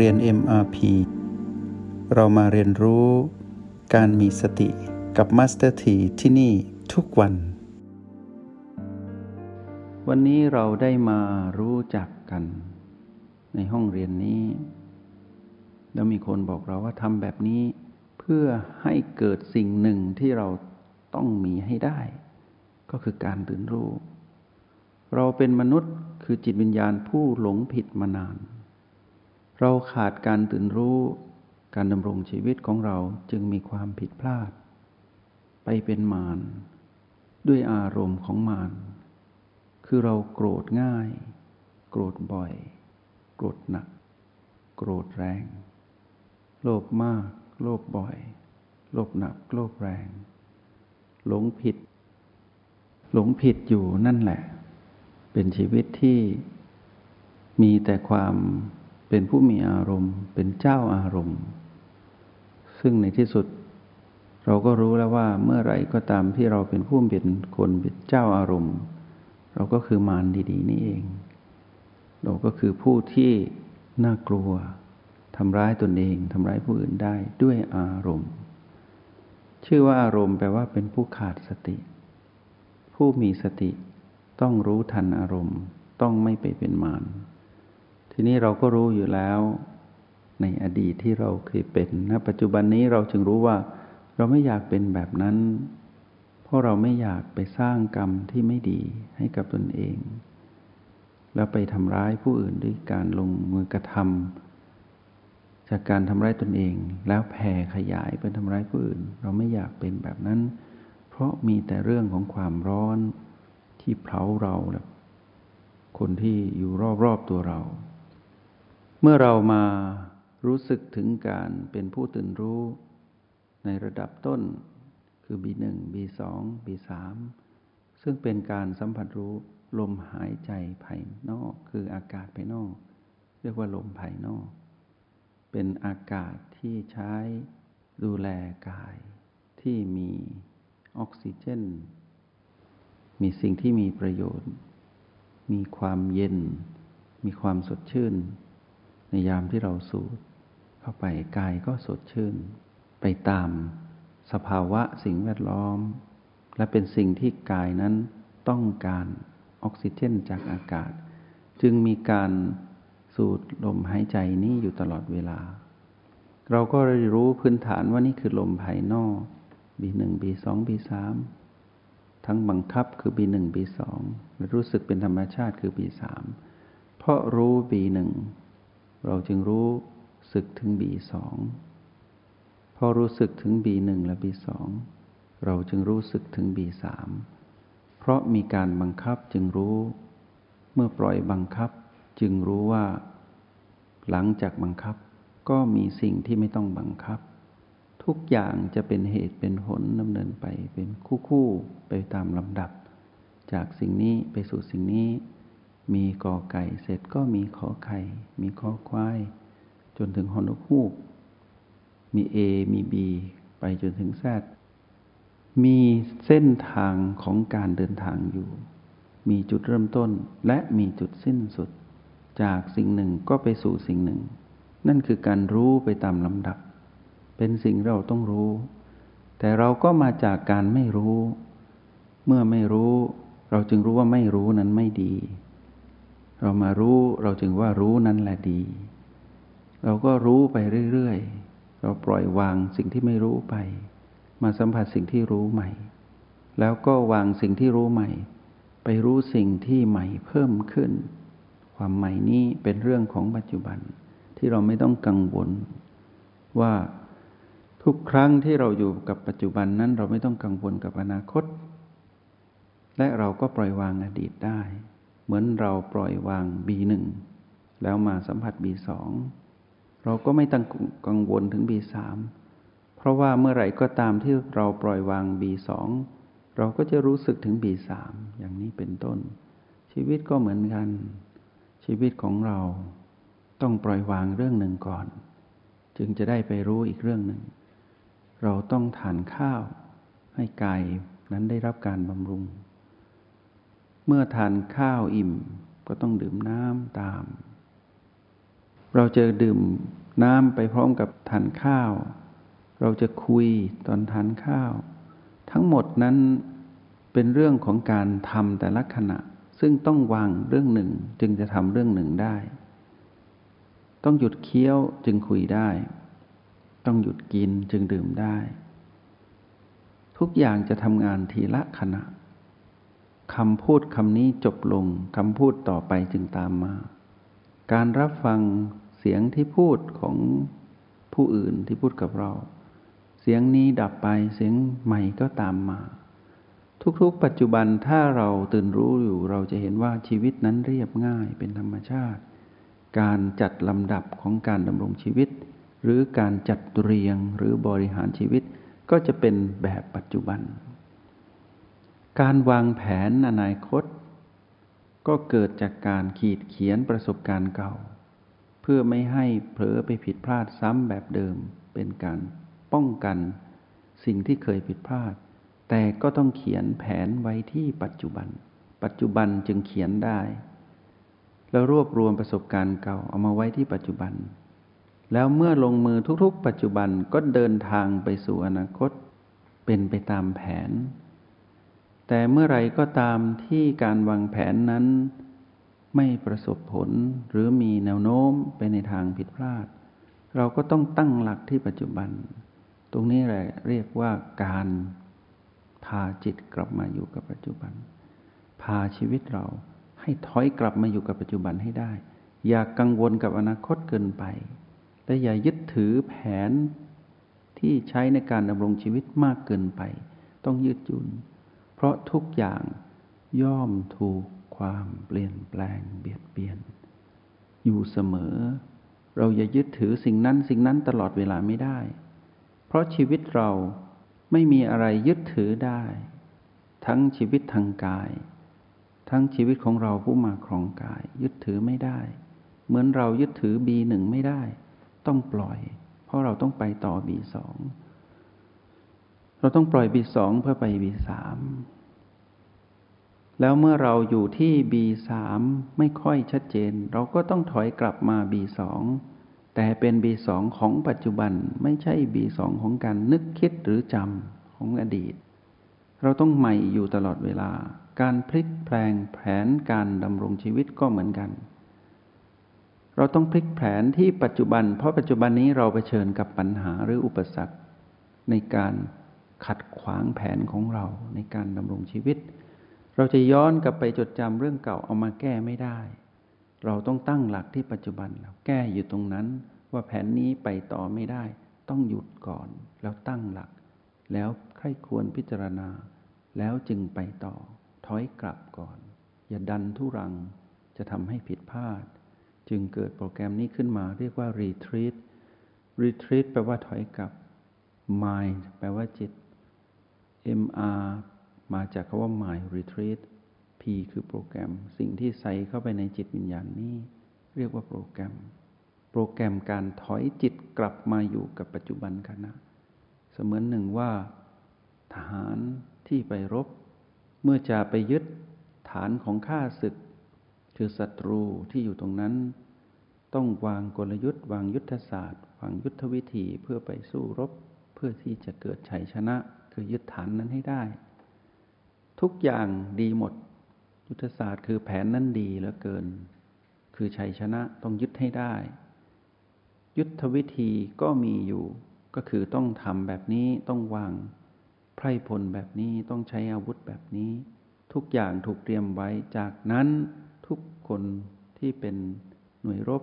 เรียน MRP เรามาเรียนรู้การมีสติกับ Master T ที่ที่นี่ทุกวัน วันนี้เราได้มารู้จักกัน ในห้องเรียนนี้ แล้วมีคนบอกเราว่าทำแบบนี้ เพื่อให้เกิดสิ่งหนึ่งที่เราต้องมีให้ได้ ก็คือการตื่นรู้ เราเป็นมนุษย์คือจิตวิญญาณผู้หลงผิดมานาน เราขาดการตื่นรู้การดำรงชีวิตของเราจึงมีความผิดพลาด ไปเป็นมารด้วยอารมณ์ของมารคือเราโกรธง่าย โกรธบ่อย โกรธหนัก โกรธแรง โลภมาก โลภบ่อย โลภหนัก โลภแรง หลงผิด หลงผิดอยู่นั่นแหละ เป็นชีวิตที่มีแต่ความ เป็นผู้มีอารมณ์ เป็นเจ้าอารมณ์ ซึ่งในที่สุด เราก็รู้แล้วว่าเมื่อไรก็ตามที่เราเป็นผู้เป็นคนเป็นเจ้าอารมณ์ เราก็คือมารดีๆนี่เอง เราก็คือผู้ที่น่ากลัวทำร้ายตนเองทำร้ายผู้อื่นได้ด้วยอารมณ์ ชื่อว่าอารมณ์แปลว่าเป็นผู้ขาดสติ ผู้มีสติต้องรู้ทันอารมณ์ ต้องไม่ไปเป็นมาร ทีนี้เราก็รู้อยู่แล้ว ในอดีตที่เราเคยเป็นณปัจจุบันนี้เราจึงรู้ว่า เราไม่อยากเป็นแบบนั้น เพราะเราไม่อยากไปสร้างกรรมที่ไม่ดีให้กับตนเอง แล้วไปทำร้ายผู้อื่นด้วยการลงมือกระทำจากการทำร้ายตนเอง แล้วแผ่ขยายเป็นทำร้ายผู้อื่น เราไม่อยากเป็นแบบนั้น เพราะมีแต่เรื่องของความร้อนที่เผาเราและคนที่อยู่รอบๆตัวเรา เมื่อเรามารู้สึกถึงการเป็นผู้ตื่นรู้ ในระดับต้นคือ B1 B2 B3 ซึ่งเป็นการสัมผัสรู้ลมหายใจภายนอก คืออากาศภายนอก เรียกว่าลมภายนอก เป็นอากาศที่ใช้ดูแลกายที่มีออกซิเจน มีสิ่งที่มีประโยชน์ มีความเย็น มีความสดชื่น ในยามที่เราสูดเข้าไปกายก็สดชื่น ไปตามสภาวะสิ่งแวดล้อม และเป็นสิ่งที่กายนั้นต้องการออกซิเจนจากอากาศ จึงมีการสูดลมหายใจนี้อยู่ตลอดเวลา เราก็รู้พื้นฐานว่านี่คือลมภายนอก B1 B2 B3 ทั้งบังคับคือ B1 B2 และรู้สึกเป็นธรรมชาติคือ B3 เพราะรู้ B1 เราจึงรู้สึกถึง B2 พอรู้สึกถึง B1 และ B2 เราจึงรู้สึกถึง B3 เพราะมีการบังคับจึงรู้ เมื่อปล่อยบังคับจึงรู้ว่า หลังจากบังคับก็มีสิ่งที่ไม่ต้องบังคับ ทุกอย่างจะเป็นเหตุเป็นผลดำเนินไปเป็นคู่คู่ไปตามลำดับ จากสิ่งนี้ไปสู่สิ่งนี้ มีกอไก่เสร็จก็มีขอไข่ มีขอควาย จนถึงฮอนคูก มีเอมีบีไปจนถึงแซดมีเส้นทางของการเดินทางอยู่ มีจุดเริ่มต้นและมีจุดสิ้นสุด จากสิ่งหนึ่งก็ไปสู่สิ่งหนึ่ง นั่นคือการรู้ไปตามลำดับ เป็นสิ่งเราต้องรู้ แต่เราก็มาจากการไม่รู้ เมื่อไม่รู้ เราจึงรู้ว่าไม่รู้นั้นไม่ดี เรามารู้เราจึงว่ารู้นั้นแหละดี เราก็รู้ไปเรื่อยๆ เราปล่อยวางสิ่งที่ไม่รู้ไป มาสัมผัสสิ่งที่รู้ใหม่ แล้วก็วางสิ่งที่รู้ใหม่ ไปรู้สิ่งที่ใหม่เพิ่มขึ้น ความใหม่นี้เป็นเรื่องของปัจจุบันที่เราไม่ต้องกังวล ว่าทุกครั้งที่เราอยู่กับปัจจุบันนั้น เราไม่ต้องกังวลกับอนาคต และเราก็ปล่อยวางอดีตได้ เหมือนเราปล่อยวาง B1 แล้วมาสัมผัส B2 เราก็ไม่ต้องกังวลถึง B3 เพราะว่าเมื่อไหร่ก็ตามที่เราปล่อยวาง B2 เราก็จะรู้สึกถึง B3 อย่างนี้เป็นต้น ชีวิตก็เหมือนกัน ชีวิตของเราต้องปล่อยวางเรื่องหนึ่งก่อน จึงจะได้ไปรู้อีกเรื่องหนึ่ง เราต้องทานข้าวให้กายนั้นได้รับการบำรุง เมื่อทานข้าวอิ่มก็ต้องดื่มน้ำตาม เราจะดื่มน้ำไปพร้อมกับทานข้าว เราจะคุยตอนทานข้าว ทั้งหมดนั้นเป็นเรื่องของการทำแต่ละขณะ ซึ่งต้องวางเรื่องหนึ่งจึงจะทำเรื่องหนึ่งได้ ต้องหยุดเคี้ยวจึงคุยได้ ต้องหยุดกินจึงดื่มได้ ทุกอย่างจะทำงานทีละขณะ คำพูดคำนี้จบลงคำพูดต่อไปจึงตามมา การรับฟังเสียงที่พูดของผู้อื่นที่พูดกับเรา เสียงนี้ดับไปเสียงใหม่ก็ตามมา ทุกๆ ปัจจุบันถ้าเราตื่นรู้อยู่เราจะเห็นว่าชีวิตนั้นเรียบง่ายเป็นธรรมชาติ การจัดลำดับของการดำรงชีวิต หรือการจัดเรียงหรือบริหารชีวิต ก็จะเป็นแบบปัจจุบัน การวางแผนอนาคต ก็เกิดจากการขีดเขียนประสบการณ์เก่า เพื่อไม่ให้เผลอไปผิดพลาดซ้ำแบบเดิม เป็นการป้องกัน สิ่งที่เคยผิดพลาด แต่ก็ต้องเขียนแผนไว้ที่ปัจจุบัน ปัจจุบันจึงเขียนได้ แล้วรวบรวมประสบการณ์เก่าเอามาไว้ที่ปัจจุบัน แล้วเมื่อลงมือทุกๆ ปัจจุบันก็เดินทางไปสู่อนาคต เป็นไปตามแผน แต่เมื่อไรก็ตามที่การวางแผนนั้น ไม่ประสบผลหรือมีแนวโน้มไปในทางผิดพลาด เราก็ต้องตั้งหลักที่ปัจจุบัน ตรงนี้แหละเรียกว่าการพาจิตกลับมาอยู่กับปัจจุบัน พาชีวิตเราให้ถอยกลับมาอยู่กับปัจจุบันให้ได้ อย่ากกังวลกับอนาคตเกินไป และอย่ายึดถือแผนที่ใช้ในการดำรงชีวิตมากเกินไป ต้องยืดหยุ่น เพราะทุกอย่างย่อมถูกความเปลี่ยนแปลงเบียดเบียน อยู่เสมอ เราอย่ายึดถือสิ่งนั้นสิ่งนั้นตลอดเวลาไม่ได้ เพราะชีวิตเราไม่มีอะไรยึดถือได้ ทั้งชีวิตทางกาย ทั้งชีวิตของเราผู้มาครองกาย ยึดถือไม่ได้ เหมือนเรายึดถือบีหนึ่งไม่ได้ ต้องปล่อย เพราะเราต้องไปต่อบีสอง เราต้องปล่อยบีสองเพื่อไปบีสามแล้วเมื่อเราอยู่ที่บีสามไม่ค่อยชัดเจน เราก็ต้องถอยกลับมาบีสองแต่เป็นบีสองของปัจจุบันไม่ใช่บีสองของการนึกคิดหรือจำของอดีต เราต้องใหม่อยู่ตลอดเวลา การพลิกแปลงแผนการดำรงชีวิตก็เหมือนกัน เราต้องพลิกแผนที่ปัจจุบัน เพราะปัจจุบันนี้เราเผชิญกับปัญหาหรืออุปสรรคในการ ขัดขวางแผนของเราในการดำรงชีวิต เราจะย้อนกลับไปจดจำเรื่องเก่าเอามาแก้ไม่ได้ เราต้องตั้งหลักที่ปัจจุบันแล้วแก้อยู่ตรงนั้นว่าแผนนี้ไปต่อไม่ได้ ต้องหยุดก่อนแล้วตั้งหลัก แล้วใครควรพิจารณา แล้วจึงไปต่อ ถอยกลับก่อน อย่าดันทุรังจะทำให้ผิดพลาด จึงเกิดโปรแกรมนี้ขึ้นมาเรียกว่า retreat retreat แปลว่าถอยกลับ mind แปลว่าจิต MR มาจากคาว่า Mind Retreat P คือโปรแกรม สิ่งที่ใส่เข้าไปในจิตวิญญาณนี้ เรียกว่าโปรแกรม โปรแกรมการถอยจิตกลับมาอยู่กับปัจจุบันขณะ เสมือนหนึ่งว่า ทหารที่ไปรบ เมื่อจะไปยึดฐานของข้าศึก คือศัตรูที่อยู่ตรงนั้น ต้องวางกลยุทธ์ วางยุทธศาสตร์ วางยุทธวิธีเพื่อไปสู้รบ เพื่อที่จะเกิดชัยชนะ คือยึดฐานนั้นให้ได้ ทุกอย่างดีหมด ยุทธศาสตร์คือแผนนั้นดีเหลือเกิน คือชัยชนะต้องยึดให้ได้ ยุทธวิธีก็มีอยู่ ก็คือต้องทำแบบนี้ต้องวางไพร่พลแบบนี้ต้องใช้อาวุธแบบนี้ ทุกอย่างถูกเตรียมไว้จากนั้นทุกคนที่เป็นหน่วยรบ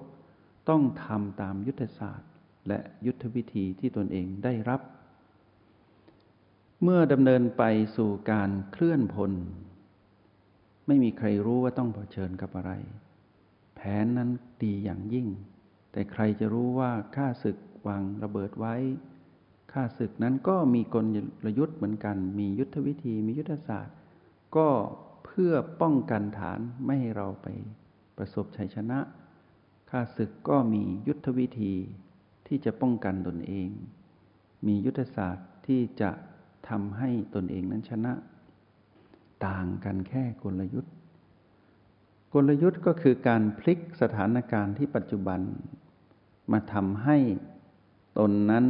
ต้องทำตามยุทธศาสตร์ และยุทธวิธีที่ตนเองได้รับ เมื่อดำเนินไปสู่การเคลื่อนพล ไม่มีใครรู้ว่าต้องเผชิญกับอะไร แผนนั้นดีอย่างยิ่ง แต่ใครจะรู้ว่าข้าศึกวางระเบิดไว้ข้าศึกนั้นก็มีกลยุทธ์เหมือนกัน มียุทธวิธีมียุทธศาสตร์ ก็เพื่อป้องกันฐานไม่ให้เราไปประสบชัยชนะข้าศึกก็มียุทธวิธีที่จะป้องกันตนเอง มียุทธศาสตร์ที่จะ ทำให้ตนเองนั้นชนะ ต่างกันแค่กลยุทธ์ กลยุทธ์ก็คือการพลิกสถานการณ์ที่ปัจจุบัน มาทำให้ตนนั้น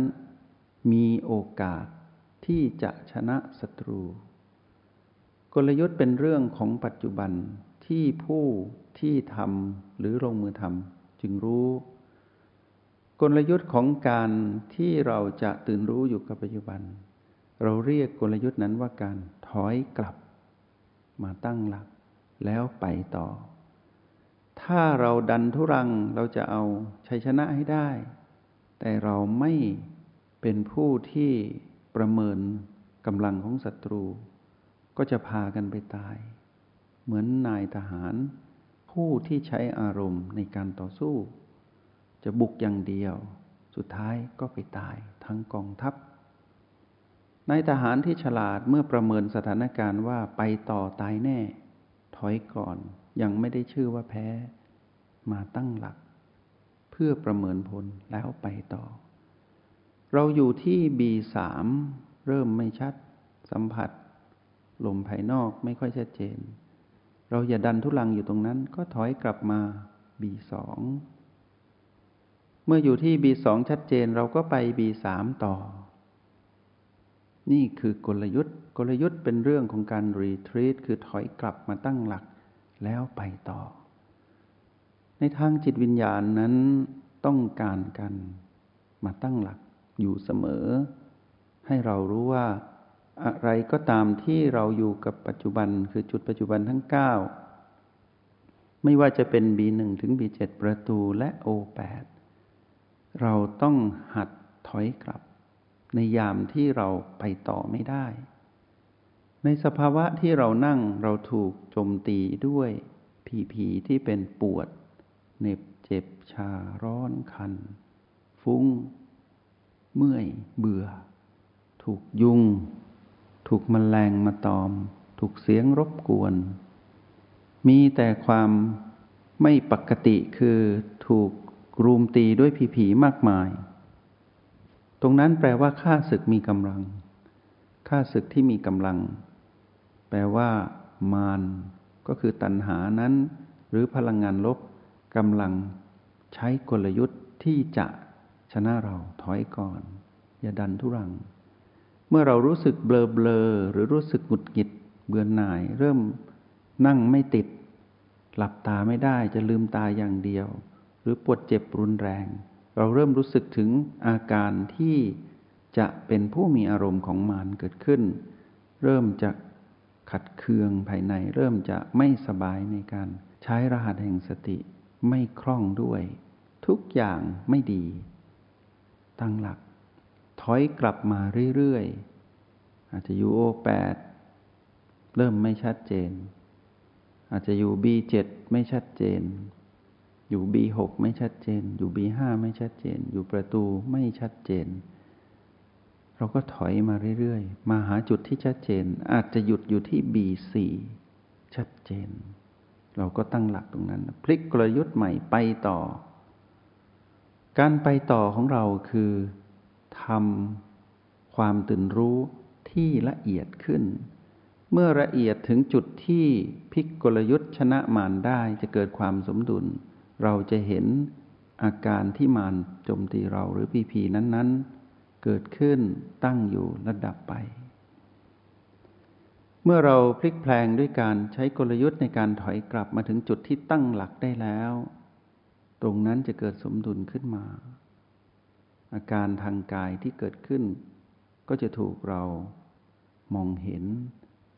มีโอกาสที่จะชนะศัตรู กลยุทธ์เป็นเรื่องของปัจจุบันที่ผู้ที่ทำหรือลงมือทำจึงรู้ กลยุทธ์ของการที่เราจะตื่นรู้อยู่กับปัจจุบัน เราเรียกกลยุทธ์นั้นว่าการถอยกลับ มาตั้งหลัก แล้วไปต่อ ถ้าเราดันทุรังเราจะเอาชัยชนะให้ได้ แต่เราไม่เป็นผู้ที่ประเมินกำลังของศัตรู ก็จะพากันไปตาย เหมือนนายทหาร ผู้ที่ใช้อารมณ์ในการต่อสู้ จะบุกอย่างเดียว สุดท้ายก็ไปตายทั้งกองทัพ นายทหารที่ฉลาดเมื่อประเมินสถานการณ์ว่าไปต่อตายแน่ ถอยก่อนยังไม่ได้ชื่อว่าแพ้ มาตั้งหลัก เพื่อประเมินผลแล้วไปต่อ เราอยู่ที่ B3 เริ่มไม่ชัด สัมผัส ลมภายนอกไม่ค่อยชัดเจน เราอย่าดันทุลังอยู่ตรงนั้นก็ถอยกลับมา B2 เมื่ออยู่ที่ B2 ชัดเจนเราก็ไป B3 ต่อ นี่คือกลยุทธ์กลยุทธ์เป็นเรื่องของการรีทรีตคือถอยกลับมาตั้งหลักแล้วไปต่อ ในทางจิตวิญญาณนั้นต้องการกันมาตั้งหลักอยู่เสมอ ให้เรารู้ว่าอะไรก็ตามที่เราอยู่กับปัจจุบันคือจุดปัจจุบันทั้ง 9 ไม่ว่าจะเป็น B1 ถึง B7 ประตูและ O8 เราต้องหัดถอยกลับ ในยามที่เราไปต่อไม่ได้ ในสภาวะที่เรานั่งเราถูกโจมตีด้วยผีผีที่เป็นปวดเหน็บเจ็บชาร้อนคัน ฟุ้ง เมื่อยเบื่อ ถูกยุง ถูกมแมลงมาตอม ถูกเสียงรบกวน มีแต่ความไม่ปกติคือถูกรูมตีด้วยผีผีมากมาย ตรงนั้นแปลว่าข้าศึกมีกำลังข้าศึกที่มีกำลัง แปลว่า มารก็คือตัณหานั้น หรือพลังงานลบกำลัง ใช้กลยุทธ์ที่จะชนะเราถอยก่อน อย่าดันทุรัง เมื่อเรารู้สึกเบลอเบลอหรือรู้สึกหงุดหงิด เบื่อหน่าย เริ่มนั่งไม่ติด หลับตาไม่ได้จะลืมตาอย่างเดียว หรือปวดเจ็บรุนแรง เราเริ่มรู้สึกถึงอาการที่จะเป็นผู้มีอารมณ์ของมารเกิดขึ้น เริ่มจะขัดเคืองภายใน เริ่มจะไม่สบายในการใช้รหัสแห่งสติไม่คล่องด้วย ทุกอย่างไม่ดี ตั้งหลัก ถอยกลับมาเรื่อยๆ อาจจะอยู่โอแปดเริ่มไม่ชัดเจน อาจจะอยู่บีเจ็ดไม่ชัดเจน อยู่ B6 ไม่ชัดเจน อยู่ B5 ไม่ชัดเจน อยู่ประตูไม่ชัดเจน เราก็ถอยมาเรื่อยๆ มาหาจุดที่ชัดเจน อาจจะหยุดอยู่ที่ B4 ชัดเจน เราก็ตั้งหลักตรงนั้น พลิกกลยุทธ์ใหม่ไปต่อ การไปต่อของเราคือทำความตื่นรู้ที่ละเอียดขึ้น เมื่อละเอียดถึงจุดที่พลิกกลยุทธ์ชนะมารได้จะเกิดความสมดุล เราจะเห็นอาการที่มารโจมตีเราหรือพีพีนั้น ๆ เกิดขึ้นตั้งอยู่ระดับไป เมื่อเราพลิกแพลงด้วยการใช้กลยุทธ์ในการถอยกลับมาถึงจุดที่ตั้งหลักได้แล้ว ตรงนั้นจะเกิดสมดุลขึ้นมา อาการทางกายที่เกิดขึ้น ก็จะถูกเรามองเห็น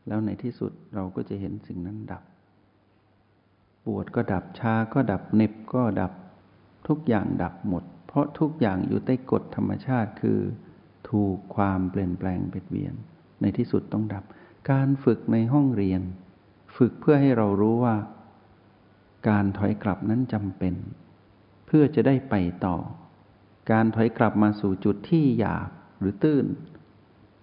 แล้วในที่สุดเราก็จะเห็นสิ่งนั้นดับ ปวดก็ดับชาก็ดับเน็บก็ดับ ทุกอย่างดับหมด เพราะทุกอย่างอยู่ใต้กฎธรรมชาติคือ ถูกความเปลี่ยนแปลงเปลี่ยนเวียน ในที่สุดต้องดับ การฝึกในห้องเรียน ฝึกเพื่อให้เรารู้ว่า การถอยกลับนั้นจำเป็น เพื่อจะได้ไปต่อ การถอยกลับมาสู่จุดที่หยาบหรือตื้น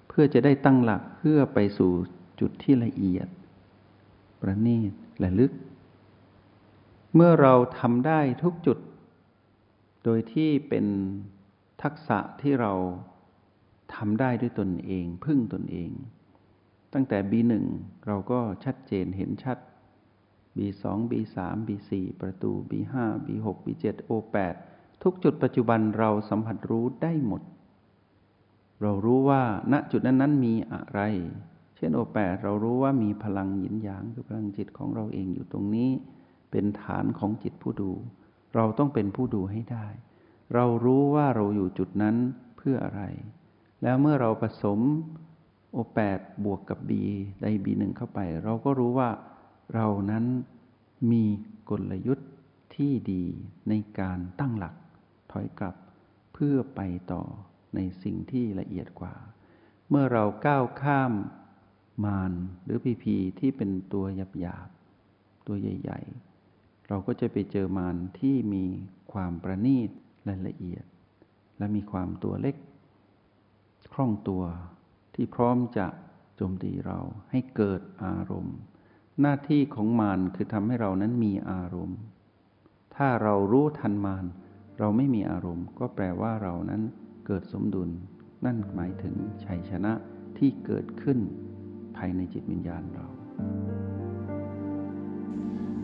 เพื่อจะได้ตั้งหลักเพื่อไปสู่จุดที่ละเอียด ประณีตและลึก เมื่อเราทำได้ทุกจุด โดยที่เป็นทักษะที่เราทำได้ด้วยตนเอง พึ่งตนเอง ตั้งแต่ B1 เราก็ชัดเจนเห็นชัด B2 B3 B4 ประตู B5 B6 B7 O8 ทุกจุดปัจจุบันเราสัมผัสรู้ได้หมด เรารู้ว่าณจุดนั้นนั้นมีอะไร เช่นโอแปดเรารู้ว่ามีพลังหยินหยางคือพลังจิตของเราเองอยู่ตรงนี้ เป็นฐานของจิตผู้ดู เราต้องเป็นผู้ดูให้ได้ เรารู้ว่าเราอยู่จุดนั้นเพื่ออะไร แล้วเมื่อเราผสมโอแปดบวกกับบีใดบีหนึ่งเข้าไป เราก็รู้ว่าเรานั้นมีกลยุทธ์ที่ดีในการตั้งหลักถอยกลับเพื่อไปต่อในสิ่งที่ละเอียดกว่า เมื่อเราก้าวข้ามมารหรือพีพีที่เป็นตัวหยาบๆตัวใหญ่ ๆ เราก็จะไปเจอมารที่มีความประณีตและละเอียด และมีความตัวเล็ก คล่องตัวที่พร้อมจะโจมตีเราให้เกิดอารมณ์ หน้าที่ของมารคือทำให้เรานั้นมีอารมณ์ ถ้าเรารู้ทันมารเราไม่มีอารมณ์ ก็แปลว่าเรานั้นเกิดสมดุล นั่นหมายถึงชัยชนะที่เกิดขึ้นภายในจิตวิญญาณเรา